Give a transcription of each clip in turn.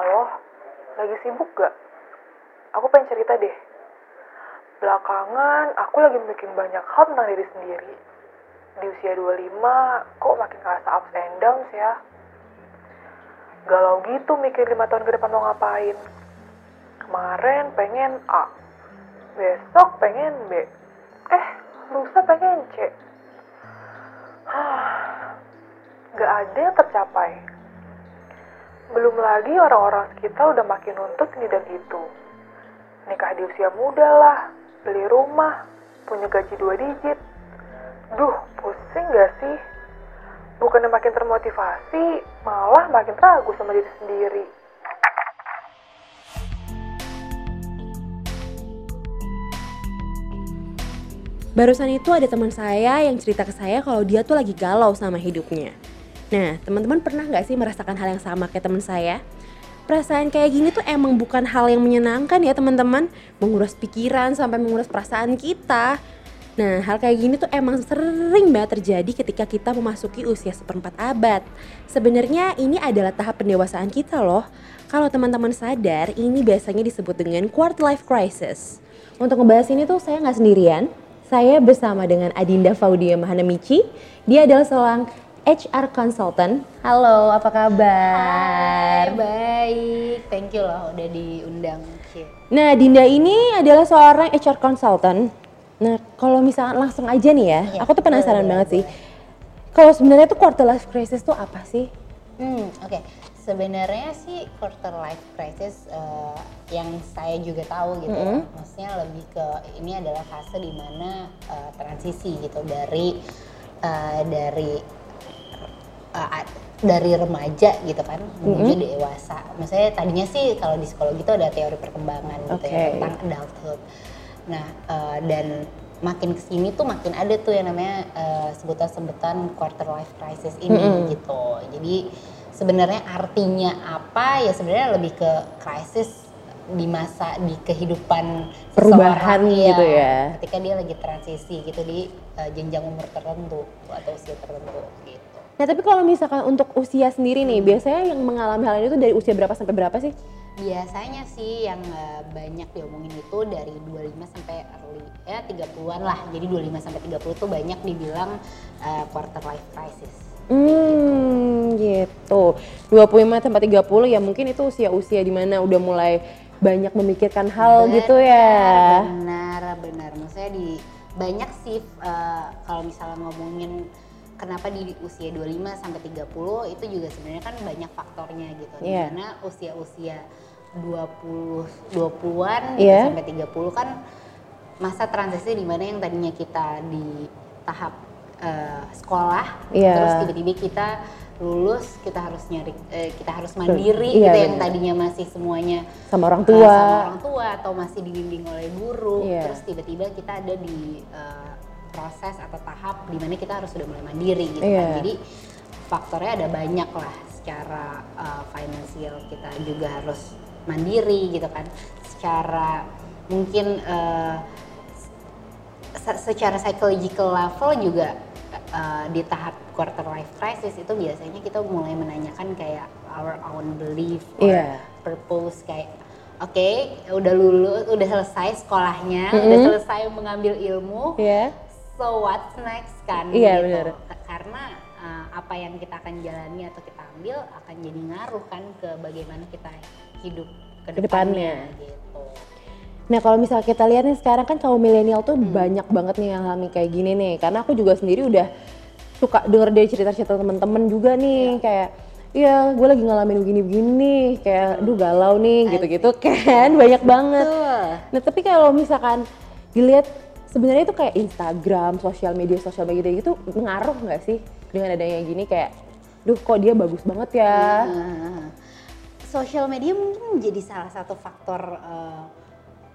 Halo, lagi sibuk gak? Aku pengen cerita deh. Belakangan aku lagi bikin banyak hal tentang diri sendiri. Di usia 25, kok makin ngerasa ups and downs ya. Galau gitu mikir 5 tahun ke depan mau ngapain. Kemarin pengen A, besok pengen B. Eh, lusa pengen C. Gak ada yang tercapai. Belum lagi orang-orang sekitar udah makin nuntut ini dan itu. Nikah di usia muda lah, beli rumah, punya gaji dua digit. Duh, pusing gak sih? Bukannya makin termotivasi, malah makin ragu sama diri sendiri. Barusan itu ada teman saya yang cerita ke saya kalau dia tuh lagi galau sama hidupnya. Nah, teman-teman pernah nggak sih merasakan hal yang sama kayak teman saya? Perasaan kayak gini tuh emang bukan hal yang menyenangkan ya teman-teman, menguras pikiran sampai menguras perasaan kita. Nah, hal kayak gini tuh emang sering banget terjadi ketika kita memasuki usia seperempat abad. Sebenarnya ini adalah tahap pendewasaan kita loh. Kalau teman-teman sadar, ini biasanya disebut dengan quarter life crisis. Untuk ngebahas ini tuh saya nggak sendirian, saya bersama dengan Adinda Faudia Mahanamichi. Dia adalah seorang HR consultant. Halo, apa kabar? Hai, baik. Thank you loh udah diundang. Nah, Dinda ini adalah seorang HR consultant. Nah, kalau misalnya langsung aja nih ya, Iya, aku tuh penasaran banget sih. Kalau sebenarnya tuh quarter life crisis tuh apa sih? Hmm, oke. Sebenarnya sih quarter life crisis eh, yang saya juga tahu gitu ya. Maksudnya lebih ke ini adalah fase di mana eh, transisi gitu dari eh, dari a- dari remaja gitu kan menuju dewasa. Maksudnya tadinya sih kalau di psikologi itu ada teori perkembangan gitu ya Oke. tentang adulthood. Nah, eh, dan makin ke sini tuh makin ada tuh yang namanya eh, sebutan-sebutan quarter life crisis ini gitu. Jadi sebenarnya artinya apa ya sebenarnya lebih ke krisis di masa di kehidupan Perubahan seseorang, gitu iya. ya. Ketika dia lagi transisi gitu di eh, jenjang umur tertentu atau usia tertentu gitu. Nah, tapi kalau misalkan untuk usia sendiri nih, biasanya yang mengalami hal ini tuh dari usia berapa sampai berapa sih? Biasanya sih yang eh, banyak diomongin itu dari 25 sampai early ya 30-an lah. Jadi 25 sampai 30 tuh banyak dibilang eh, quarter life crisis. Hmm, gitu. 25 sampai 30 ya mungkin itu usia-usia di mana udah mulai banyak memikirkan hal gitu ya. Benar, benar. Maksudnya di banyak sih eh, kalau misalnya ngomongin kenapa di usia 25 sampai 30 itu juga sebenarnya kan banyak faktornya gitu. Iya. Di mana usia-usia 20 20-an gitu Iya. sampai 30 kan masa transisi di mana yang tadinya kita di tahap eh, sekolah Iya. terus tiba-tiba kita lulus kita harus nyari eh, kita harus mandiri Iya, gitu yang tadinya masih semuanya Sama orang uh, tua. sama orang tua atau masih dibimbing oleh guru Iya. terus tiba-tiba kita ada di uh, proses atau tahap di mana kita harus sudah mulai mandiri gitu Iya. kan jadi faktornya ada banyak lah secara uh, finansial kita juga harus mandiri gitu kan secara mungkin uh, se- secara psychological level juga uh, di tahap quarter life crisis itu biasanya kita mulai menanyakan kayak our own belief or Iya. purpose kayak oke udah lulus udah selesai sekolahnya udah selesai mengambil ilmu Ya. So what's next kan Iya, gitu. benar. Karena uh, apa yang kita akan jalani atau kita ambil akan jadi ngaruh kan ke bagaimana kita hidup ke depannya gitu Nah kalau misalnya kita lihat nih sekarang kan kaum milenial tuh Hmm. banyak banget nih yang alami kayak gini nih. Karena aku juga sendiri udah suka denger dari cerita-cerita temen-temen juga nih Iya. kayak Iya, gue lagi ngalamin begini-begini, kayak, Hmm. duh galau nih, gitu-gitu kan, banyak banget. Nah tapi kalau misalkan dilihat sebenarnya itu kayak Instagram, sosial media, sosial media gitu mengaruh nggak sih dengan adanya gini kayak, duh kok dia bagus banget ya, Nah, Social media mungkin menjadi salah satu faktor eh,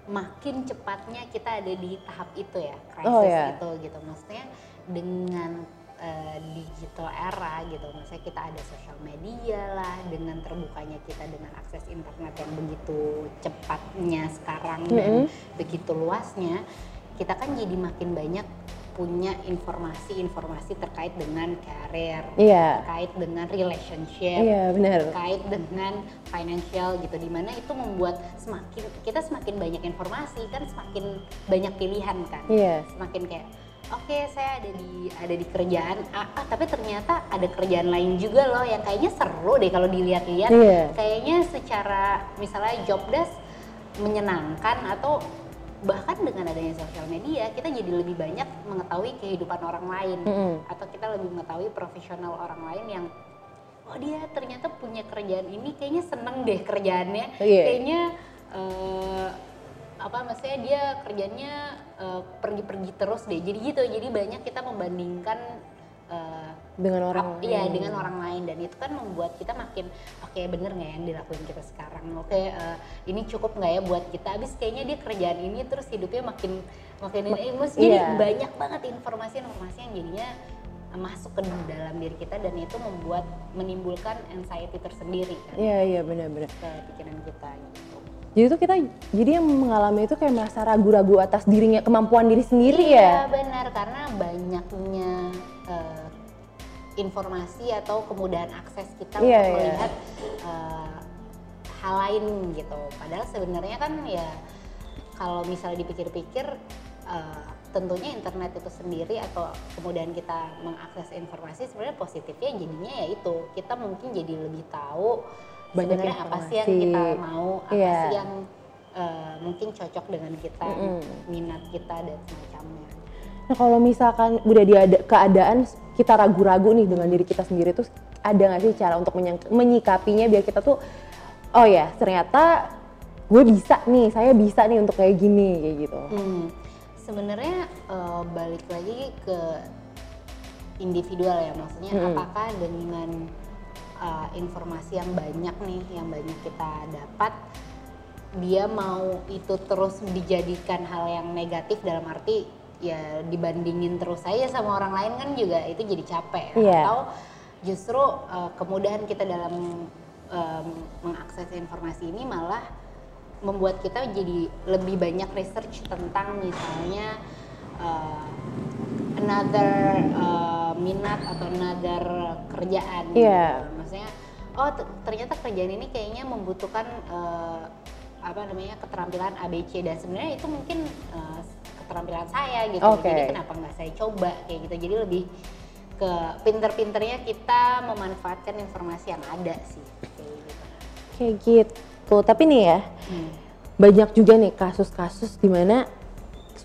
makin cepatnya kita ada di tahap itu ya, krisis Oh, ya. itu gitu. Maksudnya dengan eh, digital era gitu, maksudnya kita ada social media lah, dengan terbukanya kita dengan akses internet yang begitu cepatnya sekarang dan begitu luasnya, kita kan jadi makin banyak punya informasi-informasi terkait dengan karir, Iya. terkait dengan relationship, Iya, benar. terkait dengan financial gitu di mana itu membuat semakin kita semakin banyak informasi kan semakin banyak pilihan kan Iya. semakin kayak oke saya ada di ada di kerjaan A, ah, tapi ternyata ada kerjaan lain juga loh yang kayaknya seru deh kalau dilihat-lihat Iya. kayaknya secara misalnya job desk menyenangkan atau bahkan dengan adanya sosial media kita jadi lebih banyak mengetahui kehidupan orang lain Mm-mm. atau kita lebih mengetahui profesional orang lain yang oh dia ternyata punya kerjaan ini kayaknya seneng deh kerjaannya Iya. kayaknya eh, apa maksudnya dia kerjanya eh, pergi-pergi terus deh jadi gitu jadi banyak kita membandingkan eh, Dengan orang iya lain. dengan orang lain dan itu kan membuat kita makin oke bener nggak yang dilakuin kita sekarang oke eh, ini cukup nggak ya buat kita habis kayaknya dia kerjaan ini terus hidupnya makin makin ini Terus jadi iya. banyak banget informasi-informasi yang jadinya eh, masuk ke dalam diri kita dan itu membuat menimbulkan anxiety tersendiri kan Iya, iya, benar-benar. ke pikiran kita gitu. Jadi tuh kita jadi yang mengalami itu kayak merasa ragu-ragu atas dirinya, kemampuan diri sendiri Iya ya. benar karena banyaknya eh, informasi atau kemudahan akses kita Iya, untuk iya. melihat eh, hal lain gitu. Padahal sebenarnya kan ya kalau misalnya dipikir-pikir eh, tentunya internet itu sendiri atau kemudian kita mengakses informasi sebenarnya positifnya jadinya ya itu kita mungkin jadi lebih tahu Banyak sebenarnya apa sih yang informasi. kita mau, apa Iya. sih yang eh, mungkin cocok dengan kita, Mm-mm. minat kita dan semacamnya. Nah kalau misalkan udah di ada- keadaan kita ragu-ragu nih dengan diri kita sendiri tuh ada nggak sih cara untuk menyikapinya biar kita tuh oh ya ternyata gue bisa nih, saya bisa nih untuk kayak gini kayak gitu. Hmm, sebenarnya eh, balik lagi ke individual ya, maksudnya Mm-mm. apakah dengan eh, informasi yang banyak nih, yang banyak kita dapat, dia mau itu terus dijadikan hal yang negatif dalam arti ya dibandingin terus saya sama orang lain kan juga itu jadi capek. Iya. atau justru eh, kemudahan kita dalam em, mengakses informasi ini malah membuat kita jadi lebih banyak research tentang misalnya uh, another uh, minat atau another kerjaan. Iya. gitu. Maksudnya, oh ternyata kerjaan ini kayaknya membutuhkan uh, apa namanya keterampilan ABC dan sebenarnya itu mungkin uh, keterampilan saya gitu. Oke. Jadi kenapa nggak saya coba kayak gitu. Jadi lebih ke pinter-pinternya kita memanfaatkan informasi yang ada sih. Kayak gitu. Kayak gitu. Tapi nih ya Hmm. banyak juga nih kasus-kasus di mana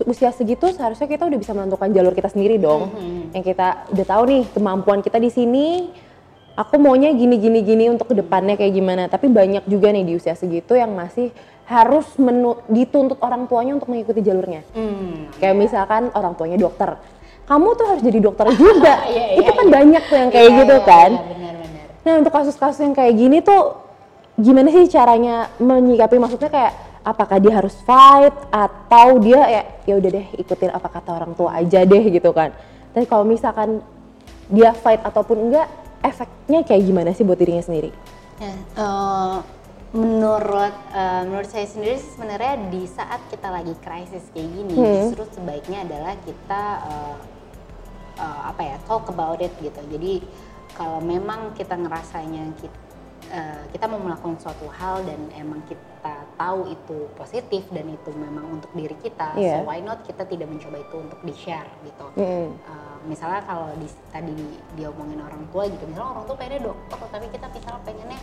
usia segitu seharusnya kita udah bisa menentukan jalur kita sendiri dong. Mhm. Yang kita udah tahu nih kemampuan kita di sini. Aku maunya gini gini gini untuk ke depannya kayak gimana. Tapi banyak juga nih di usia segitu yang masih harus menu- dituntut orang tuanya untuk mengikuti jalurnya. Hmm. Kayak misalkan orang tuanya dokter. Kamu tuh harus jadi dokter juga. Iya, Itu kan iya. banyak tuh yang kayak Iya, gitu iya, kan. iya, benar-benar. Nah untuk kasus-kasus yang kayak gini tuh gimana sih caranya menyikapi maksudnya kayak apakah dia harus fight atau dia ya ya udah deh ikutin apa kata orang tua aja deh gitu kan. Tapi kalau misalkan dia fight ataupun enggak efeknya kayak gimana sih buat dirinya sendiri? Ya, eh, menurut eh, menurut saya sendiri sebenarnya di saat kita lagi krisis kayak gini Hmm. justru sebaiknya adalah kita eh, eh, apa ya talk about it gitu. Jadi kalau memang kita ngerasanya kita kita mau melakukan suatu hal dan emang kita tahu itu positif dan itu memang untuk diri kita, Iya. so why not kita tidak mencoba itu untuk di share gitu. Mm-mm. Uh, misalnya kalau di, tadi dia omongin orang tua gitu misalnya orang tua pengennya dokter tapi kita misalnya pengennya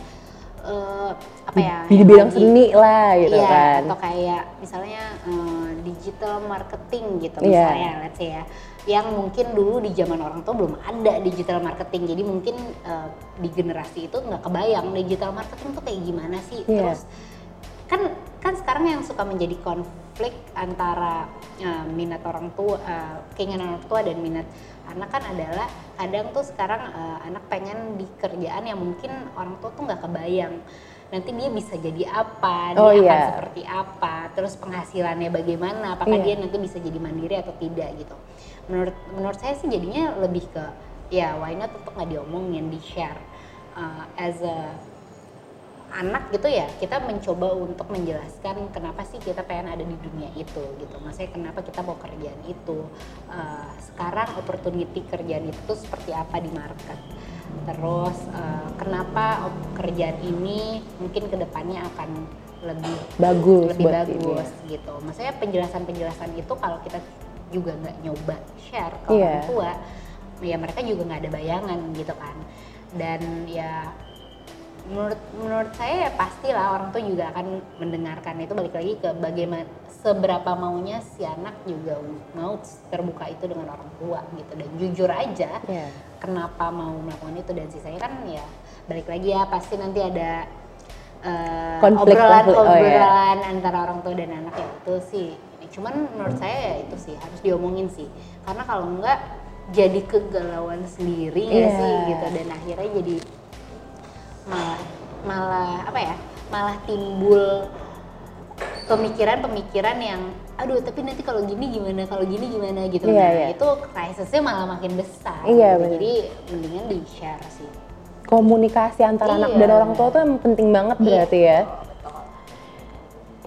uh, apa ya Di bidang lagi- seni lah gitu iya, kan. atau kayak misalnya uh, digital marketing gitu Iya. misalnya let's say ya yang mungkin dulu di zaman orang tua belum ada digital marketing jadi mungkin uh, di generasi itu nggak kebayang digital marketing tuh kayak gimana sih Iya. terus kan kan sekarang yang suka menjadi konflik antara uh, minat orang tua uh, keinginan orang tua dan minat anak kan adalah kadang tuh sekarang uh, anak pengen di kerjaan yang mungkin orang tua tuh nggak kebayang nanti dia bisa jadi apa dia Oh, akan iya. seperti apa terus penghasilannya bagaimana apakah Iya. dia nanti bisa jadi mandiri atau tidak gitu menurut menurut saya sih jadinya lebih ke ya why not untuk nggak diomongin di share uh, as a anak gitu ya kita mencoba untuk menjelaskan kenapa sih kita pengen ada di dunia itu gitu. Maksudnya kenapa kita mau kerjaan itu. Uh, sekarang opportunity kerjaan itu seperti apa di market. Terus uh, kenapa kerjaan ini mungkin ke depannya akan lebih bagus lebih bagus dia. gitu. Maksudnya penjelasan-penjelasan itu kalau kita juga nggak nyoba share ke yeah. orang tua ya mereka juga nggak ada bayangan gitu kan. Dan ya menurut menurut saya ya pastilah orang tuh juga akan mendengarkan itu balik lagi ke bagaimana seberapa maunya si anak juga mau terbuka itu dengan orang tua gitu dan jujur aja yeah. kenapa mau melakukan itu dan sisanya kan ya balik lagi ya pasti nanti ada uh, obrolan konflik. obrolan oh, yeah. antara orang tua dan anak ya itu sih cuman menurut saya ya itu sih harus diomongin sih karena kalau enggak jadi kegalauan sendiri yeah. sih gitu dan akhirnya jadi malah malah apa ya malah timbul pemikiran-pemikiran yang aduh tapi nanti kalau gini gimana kalau gini gimana gitu yeah, nah yeah. itu krisisnya malah makin besar yeah, gitu. jadi mendingan di share sih komunikasi antara iya. anak dan orang tua tuh penting banget iya. berarti ya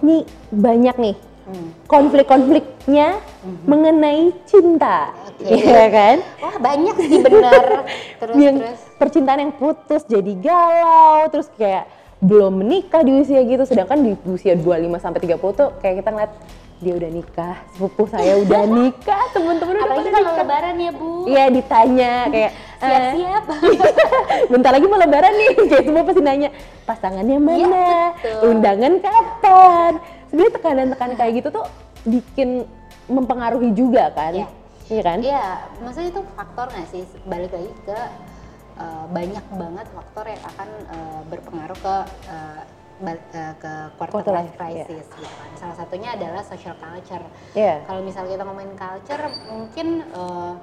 ini banyak nih hmm. konflik-konfliknya hmm. mengenai cinta okay. ya kan? wah banyak sih benar. Terus yang terus. percintaan yang putus jadi galau terus kayak belum menikah di usia gitu. Sedangkan di usia 25 sampai 30 tuh kayak kita ngeliat dia udah nikah, sepupu saya udah nikah, temen-temen udah Apalagi pada nikah. lebaran ya bu. Iya ditanya kayak Siap-siap. Uh, Bentar lagi mau lebaran nih, kayak semua pasti nanya Pasangannya iya, mana, ya, undangan kapan? Sebenarnya tekanan-tekanan kayak gitu tuh bikin mempengaruhi juga kan? Iya Iya kan? Iya, maksudnya itu faktor nggak sih? Balik lagi ke uh, banyak banget faktor yang akan uh, berpengaruh ke uh, ke quarter, quarter life crisis yeah. gitu kan. Salah satunya adalah social culture. Yeah. Kalau misalnya kita ngomongin culture, mungkin uh,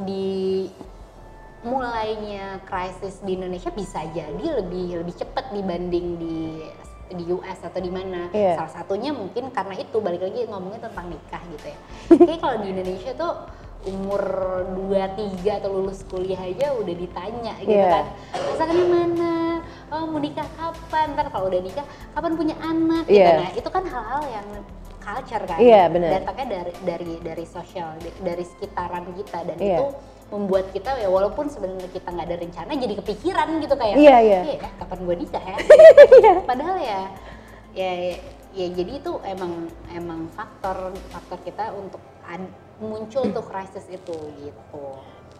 di mulainya krisis di Indonesia bisa jadi lebih lebih cepat dibanding di di US atau di mana. Yeah. Salah satunya mungkin karena itu balik lagi ngomongin tentang nikah gitu ya. Kayak kalau di Indonesia tuh umur 2 3 atau lulus kuliah aja udah ditanya gitu yeah. kan. Pasangannya mana? Oh, mau nikah kapan? Ntar kalau udah nikah kapan punya anak gitu. Yeah. Nah, itu kan hal-hal yang culture kan. Iya, yeah, benar. Datangnya dari dari dari sosial, dari sekitaran kita dan yeah. itu membuat kita ya walaupun sebenarnya kita nggak ada rencana jadi kepikiran gitu kayak iya iya yeah, kapan gue nikah ya iya. padahal ya ya ya jadi itu emang emang faktor faktor kita untuk ad, muncul tuh krisis itu gitu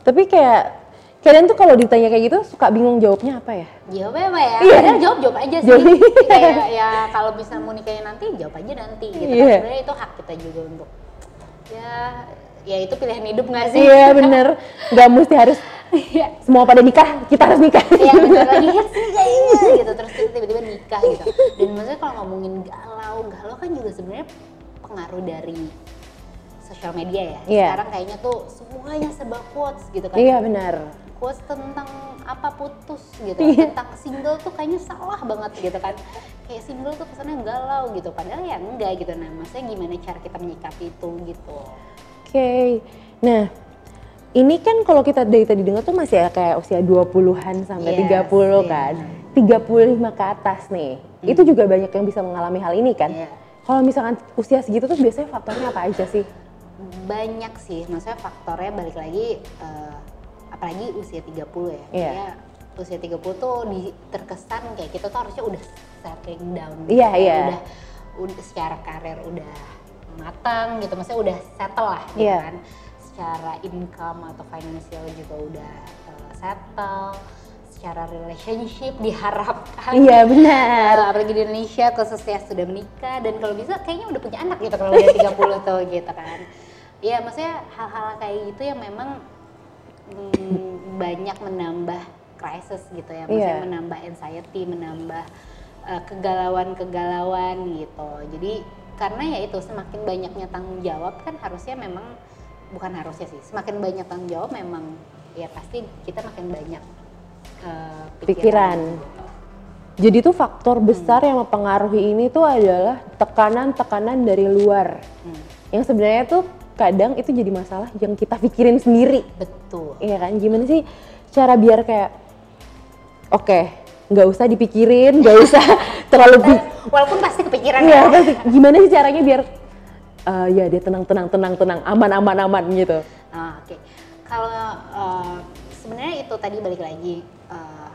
tapi kayak kalian tuh kalau ditanya kayak gitu suka bingung jawabnya apa ya? Jawabnya apa ya? Iya. Yeah. jawab jawab aja sih. kayak ya kalau bisa mau nikahnya nanti jawab aja nanti gitu. Yeah. Kan iya. sebenarnya itu hak kita juga untuk ya ya itu pilihan hidup nggak sih? Iya bener, nggak mesti harus iya. semua pada nikah, kita harus nikah. Iya bener lagi ya iya gitu terus tiba-tiba nikah gitu. Dan maksudnya kalau ngomongin galau, galau kan juga sebenarnya pengaruh dari sosial media ya. Yeah. Sekarang kayaknya tuh semuanya serba quotes gitu kan. Iya benar. Quotes tentang apa putus gitu, yeah. tentang single tuh kayaknya salah banget gitu kan. Kayak single tuh kesannya galau gitu, padahal ya enggak gitu. Nah, maksudnya gimana cara kita menyikapi itu gitu okay. nah ini kan kalau kita dari tadi dengar tuh masih ya kayak usia 20-an sampai yes, 30 yeah. kan. 35 ke atas nih. Hmm. Itu juga banyak yang bisa mengalami hal ini kan. Yeah. Kalau misalkan usia segitu tuh biasanya faktornya apa aja sih? Banyak sih. Maksudnya faktornya balik lagi uh, apalagi usia 30 ya. Yeah. Ya, usia 30 tuh di, terkesan kayak kita tuh harusnya udah settling down. Iya, yeah, iya. Yeah. Udah, udah secara karir udah matang gitu maksudnya udah settle lah gitu yeah. kan. Secara income atau financial juga udah uh, settle. Secara relationship diharapkan. Iya benar. Uh, apalagi di Indonesia khususnya sudah menikah dan kalau bisa kayaknya udah punya anak gitu kalau udah 30 tuh gitu kan. Iya maksudnya hal-hal kayak gitu yang memang mm, banyak menambah krisis gitu ya. Maksudnya yeah. menambah anxiety menambah uh, kegalauan-kegalauan gitu. Jadi karena ya itu semakin banyaknya tanggung jawab kan harusnya memang bukan harusnya sih semakin banyak tanggung jawab memang ya pasti kita makin banyak uh, pikiran. pikiran. Jadi tuh faktor hmm. besar yang mempengaruhi ini tuh adalah tekanan-tekanan dari luar. Hmm. Yang sebenarnya tuh kadang itu jadi masalah yang kita pikirin sendiri. Betul. Iya kan? Gimana sih cara biar kayak oke, okay, nggak usah dipikirin nggak usah terlalu bi- Walaupun pasti kepikiran Iya, ya. pasti. gimana sih caranya biar eh, ya dia tenang tenang tenang tenang aman aman aman gitu Ah, Oke, kalau eh, sebenarnya itu tadi balik lagi, eh,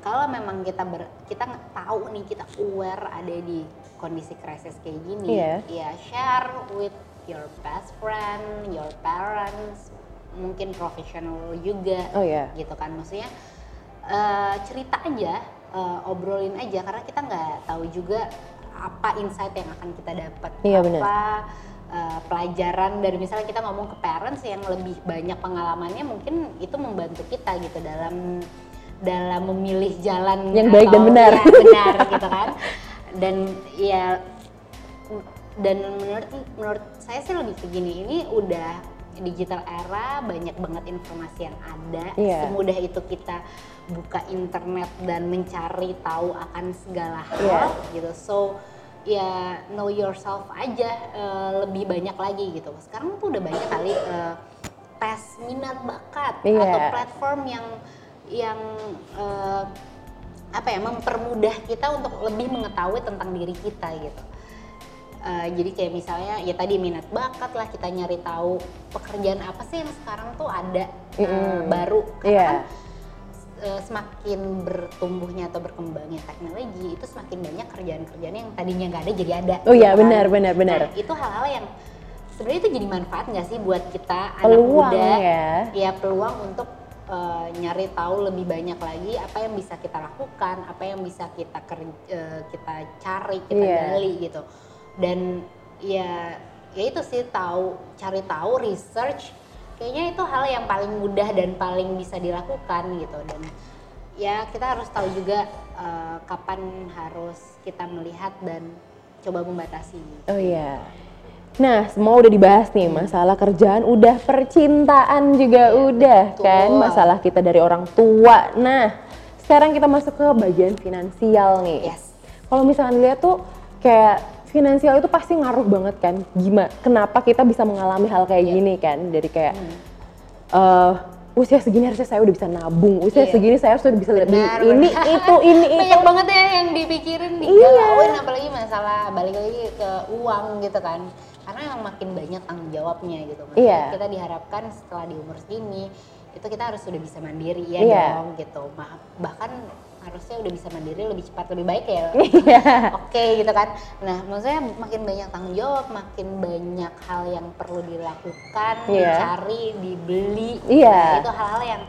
kalau memang kita ber, kita tahu nih kita aware ada di kondisi krisis kayak gini, Iya. ya share with your best friend, your parents, mungkin profesional juga, Oh, iya. gitu kan, maksudnya eh, cerita aja, eh, obrolin aja karena kita nggak tahu juga apa insight yang akan kita dapat, Iya, apa uh, pelajaran dari misalnya kita ngomong ke parents yang lebih banyak pengalamannya mungkin itu membantu kita gitu dalam dalam memilih jalan Yang baik dan benar. ya, benar gitu kan. Dan ya dan menurut menurut saya sih lebih begini ini udah digital era banyak banget informasi yang ada Iya. semudah itu kita buka internet dan mencari tahu akan segala hal Iya. gitu so ya know yourself aja eh, lebih banyak lagi gitu sekarang tuh udah banyak kali eh, tes minat bakat Iya. atau platform yang yang eh, apa ya mempermudah kita untuk lebih mengetahui tentang diri kita gitu Eh, jadi kayak misalnya ya tadi minat bakat lah kita nyari tahu pekerjaan apa sih yang sekarang tuh ada eh, Mm-mm. baru karena Iya. kan semakin bertumbuhnya atau berkembangnya teknologi itu semakin banyak kerjaan-kerjaan yang tadinya nggak ada jadi ada. Oh iya, gitu kan. benar, benar, benar. Nah, itu hal-hal yang sebenarnya itu jadi manfaat nggak sih buat kita anak Peluang muda? ya. Ya peluang untuk eh, nyari tahu lebih banyak lagi apa yang bisa kita lakukan, apa yang bisa kita ker- eh, kita cari, kita Iya. gali gitu. Dan ya ya itu sih tahu cari tahu research kayaknya itu hal yang paling mudah dan paling bisa dilakukan gitu dan ya kita harus tahu juga eh, kapan harus kita melihat dan coba membatasi. Oh iya. Nah, semua udah dibahas nih, masalah kerjaan udah, percintaan juga udah Betul. kan, masalah kita dari orang tua. Nah, sekarang kita masuk ke bagian finansial nih. Yes. Kalau misalkan lihat tuh kayak finansial itu pasti ngaruh banget kan. Gimana? Kenapa kita bisa mengalami hal kayak Iya. gini kan? Dari kayak Hmm. eh usia segini harusnya saya udah bisa nabung, usia Iya. segini saya harus udah bisa lebih ini itu ini itu. banyak banget ya yang dipikirin Iya. digalauin apalagi masalah balik lagi ke uang gitu kan karena yang makin banyak tanggung jawabnya gitu Maksudnya Iya. kita diharapkan setelah di umur segini itu kita harus sudah bisa mandiri ya Iya. dong gitu bahkan harusnya udah bisa mandiri lebih cepat lebih baik ya Iya. oke gitu kan nah maksudnya makin banyak tanggung jawab makin banyak hal yang perlu dilakukan Iya. dicari dibeli Iya. Nah, itu hal-hal yang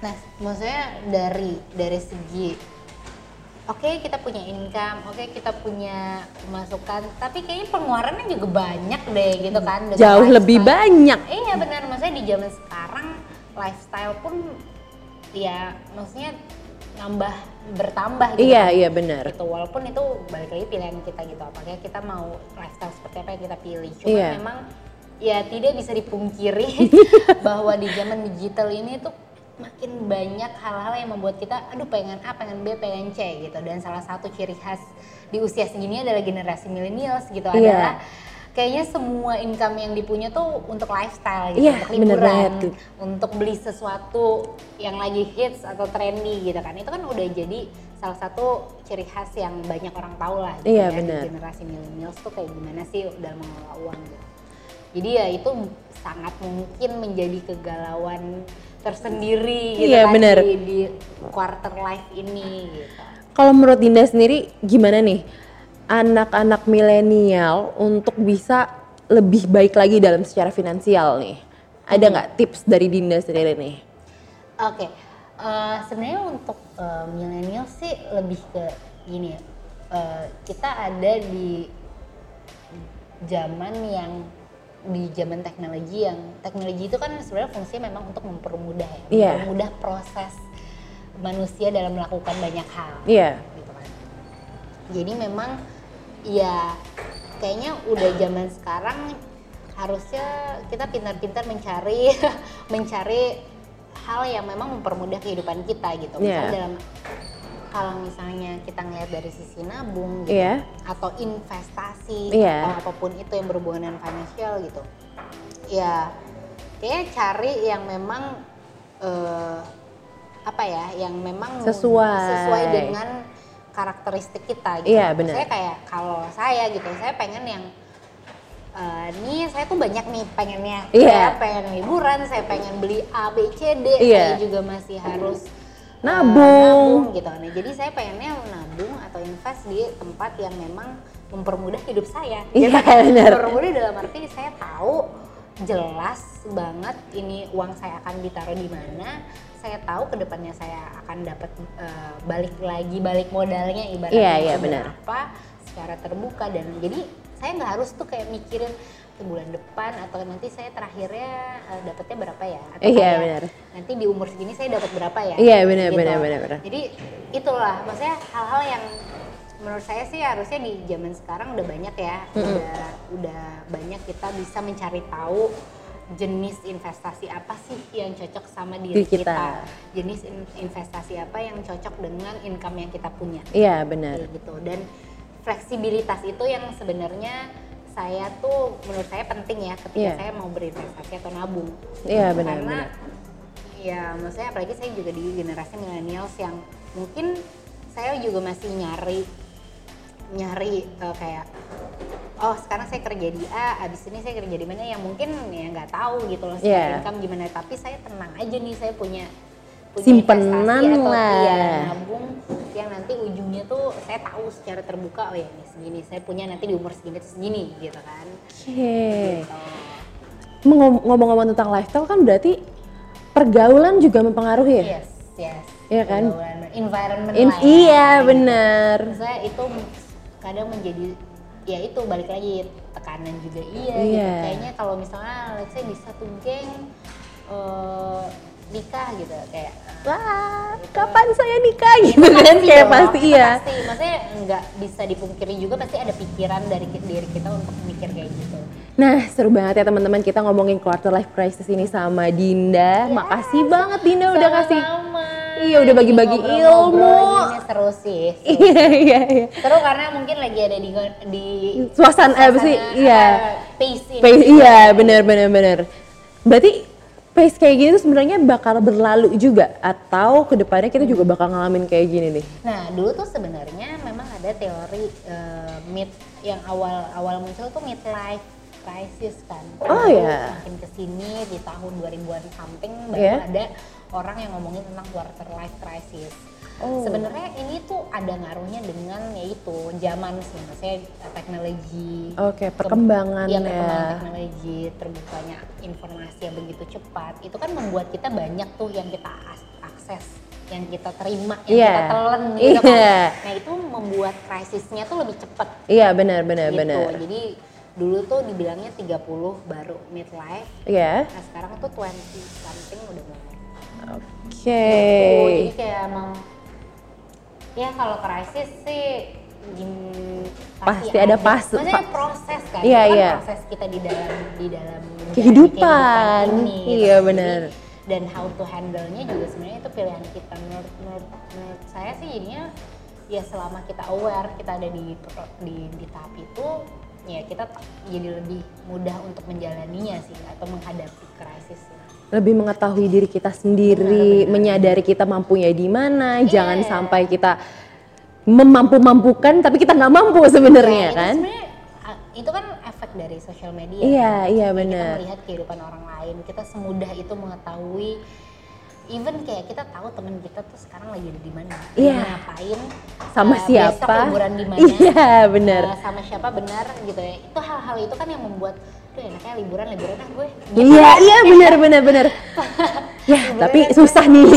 nah maksudnya dari dari segi oke kita punya income oke kita punya pemasukan tapi kayaknya pengeluarannya juga banyak deh gitu kan dengan Jauh lebih lifestyle. banyak. Iya benar, maksudnya di zaman sekarang lifestyle pun ya maksudnya nambah bertambah gitu. Iya, kan. iya benar. Gitu, walaupun itu balik lagi pilihan kita gitu, apakah kita mau lifestyle seperti apa yang kita pilih. Cuma Iya. memang ya tidak bisa dipungkiri bahwa di zaman digital ini tuh makin banyak hal-hal yang membuat kita aduh pengen A, pengen B, pengen C gitu. Dan salah satu ciri khas di usia segini adalah generasi millennials gitu Iya. adalah kayaknya semua income yang dipunya tuh untuk lifestyle gitu, Iya, untuk bener liburan, tuh. untuk beli sesuatu yang lagi hits atau trendy gitu kan. Itu kan udah jadi salah satu ciri khas yang banyak orang tahu lah gitu Iya, ya, di bener. generasi millennials tuh kayak gimana sih dalam mengelola uang gitu. Jadi ya itu sangat mungkin menjadi kegalauan tersendiri gitu Iya, kan bener. di, di quarter life ini gitu. Kalau menurut Dinda sendiri gimana nih anak-anak milenial untuk bisa lebih baik lagi dalam secara finansial nih? Ada nggak tips dari Dinda sendiri nih? Oke, eh, sebenarnya untuk eh, milenial sih lebih ke gini ya. Eh, kita ada di zaman yang di zaman teknologi yang teknologi itu kan sebenarnya fungsinya memang untuk mempermudah ya, Iya. mempermudah proses manusia dalam melakukan banyak hal. Iya. Gitu kan. Jadi memang ya kayaknya udah zaman sekarang harusnya kita pintar-pintar mencari mencari hal yang memang mempermudah kehidupan kita gitu. Misalnya Iya. dalam kalau misalnya kita ngeliat dari sisi nabung gitu, Iya. atau investasi Iya. atau apa pun itu yang berhubungan dengan financial gitu. Ya kayak cari yang memang eh, apa ya yang memang Sesuai. sesuai dengan karakteristik kita gitu. Iya, benar. Saya kayak kalau saya gitu, saya pengen yang eh, nih saya tuh banyak nih pengennya. Iya. Saya pengen liburan, saya pengen beli A, B, C, D. Iya. Saya juga masih harus eh, Nabung. nabung gitu. Nah, jadi saya pengennya menabung atau invest di tempat yang memang mempermudah hidup saya. Iya, Gitu kan? benar. Mempermudah dalam arti saya tahu jelas banget ini uang saya akan ditaruh di mana. Saya tahu ke depannya saya akan dapat eh, balik lagi balik modalnya ibaratnya Iya, iya, itu benar. berapa secara terbuka dan jadi saya nggak harus tuh kayak mikirin ke bulan depan atau nanti saya terakhirnya eh, dapatnya berapa ya atau kayak benar. nanti di umur segini saya dapat berapa ya Iya, benar, Gitu. benar, benar, benar. jadi itulah maksudnya hal-hal yang menurut saya sih harusnya di zaman sekarang udah banyak ya udah udah banyak kita bisa mencari tahu jenis investasi apa sih yang cocok sama diri kita. kita. jenis in- investasi apa yang cocok dengan income yang kita punya Iya benar. Gitu dan fleksibilitas itu yang sebenarnya saya tuh menurut saya penting ya ketika Iya. saya mau berinvestasi atau nabung Iya benar karena benar. ya maksudnya apalagi saya juga di generasi millennials yang mungkin saya juga masih nyari nyari eh, kayak oh sekarang saya kerja di A, abis ini saya kerja di mana yang mungkin ya nggak tahu gitu loh Iya. income gimana tapi saya tenang aja nih saya punya punya Simpenan atau lah. iya, nabung yang nanti ujungnya tuh saya tahu secara terbuka oh ya ini segini saya punya nanti di umur segini segini gitu kan Oke. gitu. Ngom- Ngomong-ngomong tentang lifestyle kan berarti pergaulan juga mempengaruhi ya? yes yes Iya kan? Pergaulan, environment In- ya. iya benar. saya itu kadang menjadi ya itu balik lagi tekanan juga iya, Iya. gitu kayaknya kalau misalnya let's say di satu geng eh, nikah gitu kayak eh, Wah, kapan saya nikah gitu kan? pasti Kayak dong, pasti itu iya. pasti maksudnya nggak bisa dipungkiri juga pasti ada pikiran dari diri kita untuk mikir kayak gitu Nah, seru banget ya teman-teman kita ngomongin quarter life crisis ini sama Dinda. Makasih banget Dinda udah kasih Sama-sama. Iya, udah bagi-bagi ilmu. ini seru sih seru. Iya, iya, iya. seru karena mungkin lagi ada di di Suasana apa sih? suasana, Iya. pace ini Pace, iya, benar benar benar. Berarti pace kayak gini tuh sebenarnya bakal berlalu juga atau ke depannya kita juga bakal ngalamin kayak gini nih? Nah, dulu tuh sebenarnya memang ada teori eh, mid yang awal-awal muncul tuh midlife crisis kan. Oh, Lalu ya. Makin ke sini di tahun 2000-an something baru Iya. ada orang yang ngomongin tentang quarter life crisis. Oh. Sebenarnya ini tuh ada ngaruhnya dengan yaitu zaman sih, maksudnya teknologi. Oke, Ke- perkembangan Iya, ya. perkembangan teknologi, terbukanya informasi yang begitu cepat, itu kan membuat kita banyak tuh yang kita akses, yang kita terima, yang Iya. kita telan gitu kan. Iya. Nah itu membuat krisisnya tuh lebih cepat Iya, benar benar gitu. benar. Jadi dulu tuh dibilangnya 30 baru midlife, Iya. nah sekarang tuh 20 something udah mulai. Oke. Gitu. Jadi kayak emang ya kalau krisis sih gim- Pasti ada pas- Maksudnya proses kan, Iya, kan iya. proses kita di dalam di dalam menjalani Kehidupan. ini, gitu. Iya, Jadi, benar. dan how to handle-nya juga sebenarnya itu pilihan kita menurut, menurut, menurut saya sih jadinya ya selama kita aware kita ada di di, di tahap itu ya kita jadi lebih mudah untuk menjalaninya sih atau menghadapi krisis ya. Lebih mengetahui diri kita sendiri, Benar, benar. menyadari kita mampunya di mana, Iya. jangan sampai kita memampu-mampukan tapi kita nggak mampu sebenarnya Ya, itu kan? sebenarnya, ah, itu kan efek dari sosial media. Iya, kan? iya, benar. Kita melihat kehidupan orang lain, kita semudah itu mengetahui. Even kayak kita tahu teman kita tuh sekarang lagi ada di mana, Iya. ngapain, Sama besok siapa? liburan di mana, Iya, benar. eh, sama siapa benar gitu ya. Itu hal-hal itu kan yang membuat, tuh enaknya liburan liburan ah gue. Iya, iya benar benar benar. ya, tapi susah nih.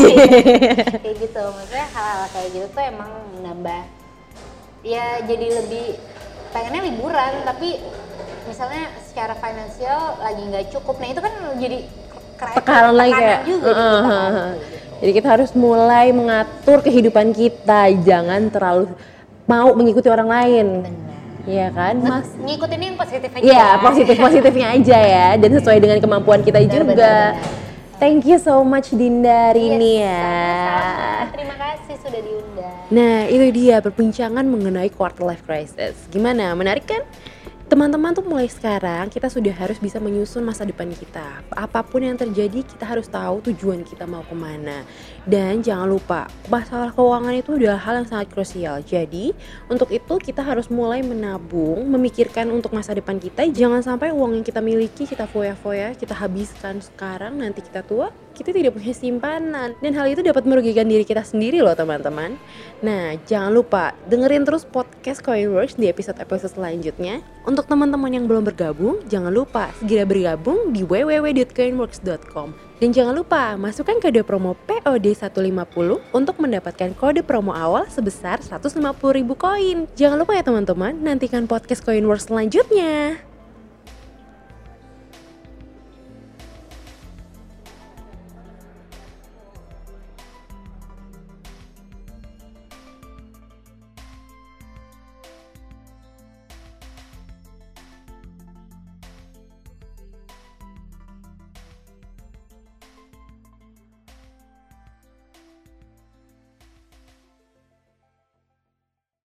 kayak gitu, maksudnya hal-hal kayak gitu tuh emang menambah ya jadi lebih pengennya liburan tapi misalnya secara finansial lagi nggak cukup nah itu kan jadi Tekanan lagi kayak. juga uh, kan. uh, uh. Jadi kita harus mulai mengatur kehidupan kita, jangan terlalu mau mengikuti orang lain. benar Iya kan, Mas? ngikutin yang positif aja Iya, ya. positif-positifnya aja ya dan sesuai dengan kemampuan kita Benar, juga. benar, benar. Thank you so much Dinda hari Yes, ya. sama-sama. terima kasih sudah diundang Nah, itu dia perbincangan mengenai quarter life crisis. Gimana? Menarik kan? Teman-teman tuh mulai sekarang kita sudah harus bisa menyusun masa depan kita. Apa pun yang terjadi kita harus tahu tujuan kita mau ke mana. Dan jangan lupa, masalah keuangan itu adalah hal yang sangat krusial. Jadi, untuk itu kita harus mulai menabung, memikirkan untuk masa depan kita. Jangan sampai uang yang kita miliki kita foya-foya, kita habiskan sekarang, nanti kita tua, kita tidak punya simpanan. Dan hal itu dapat merugikan diri kita sendiri loh teman-teman. Nah, jangan lupa dengerin terus podcast Coinworks di episode-episode selanjutnya. Untuk teman-teman yang belum bergabung, jangan lupa segera bergabung di www.coinworks.com. Dan jangan lupa masukkan kode promo POD150 untuk mendapatkan kode promo awal sebesar 150.000 koin. Jangan lupa ya teman-teman, nantikan podcast Coinworks selanjutnya.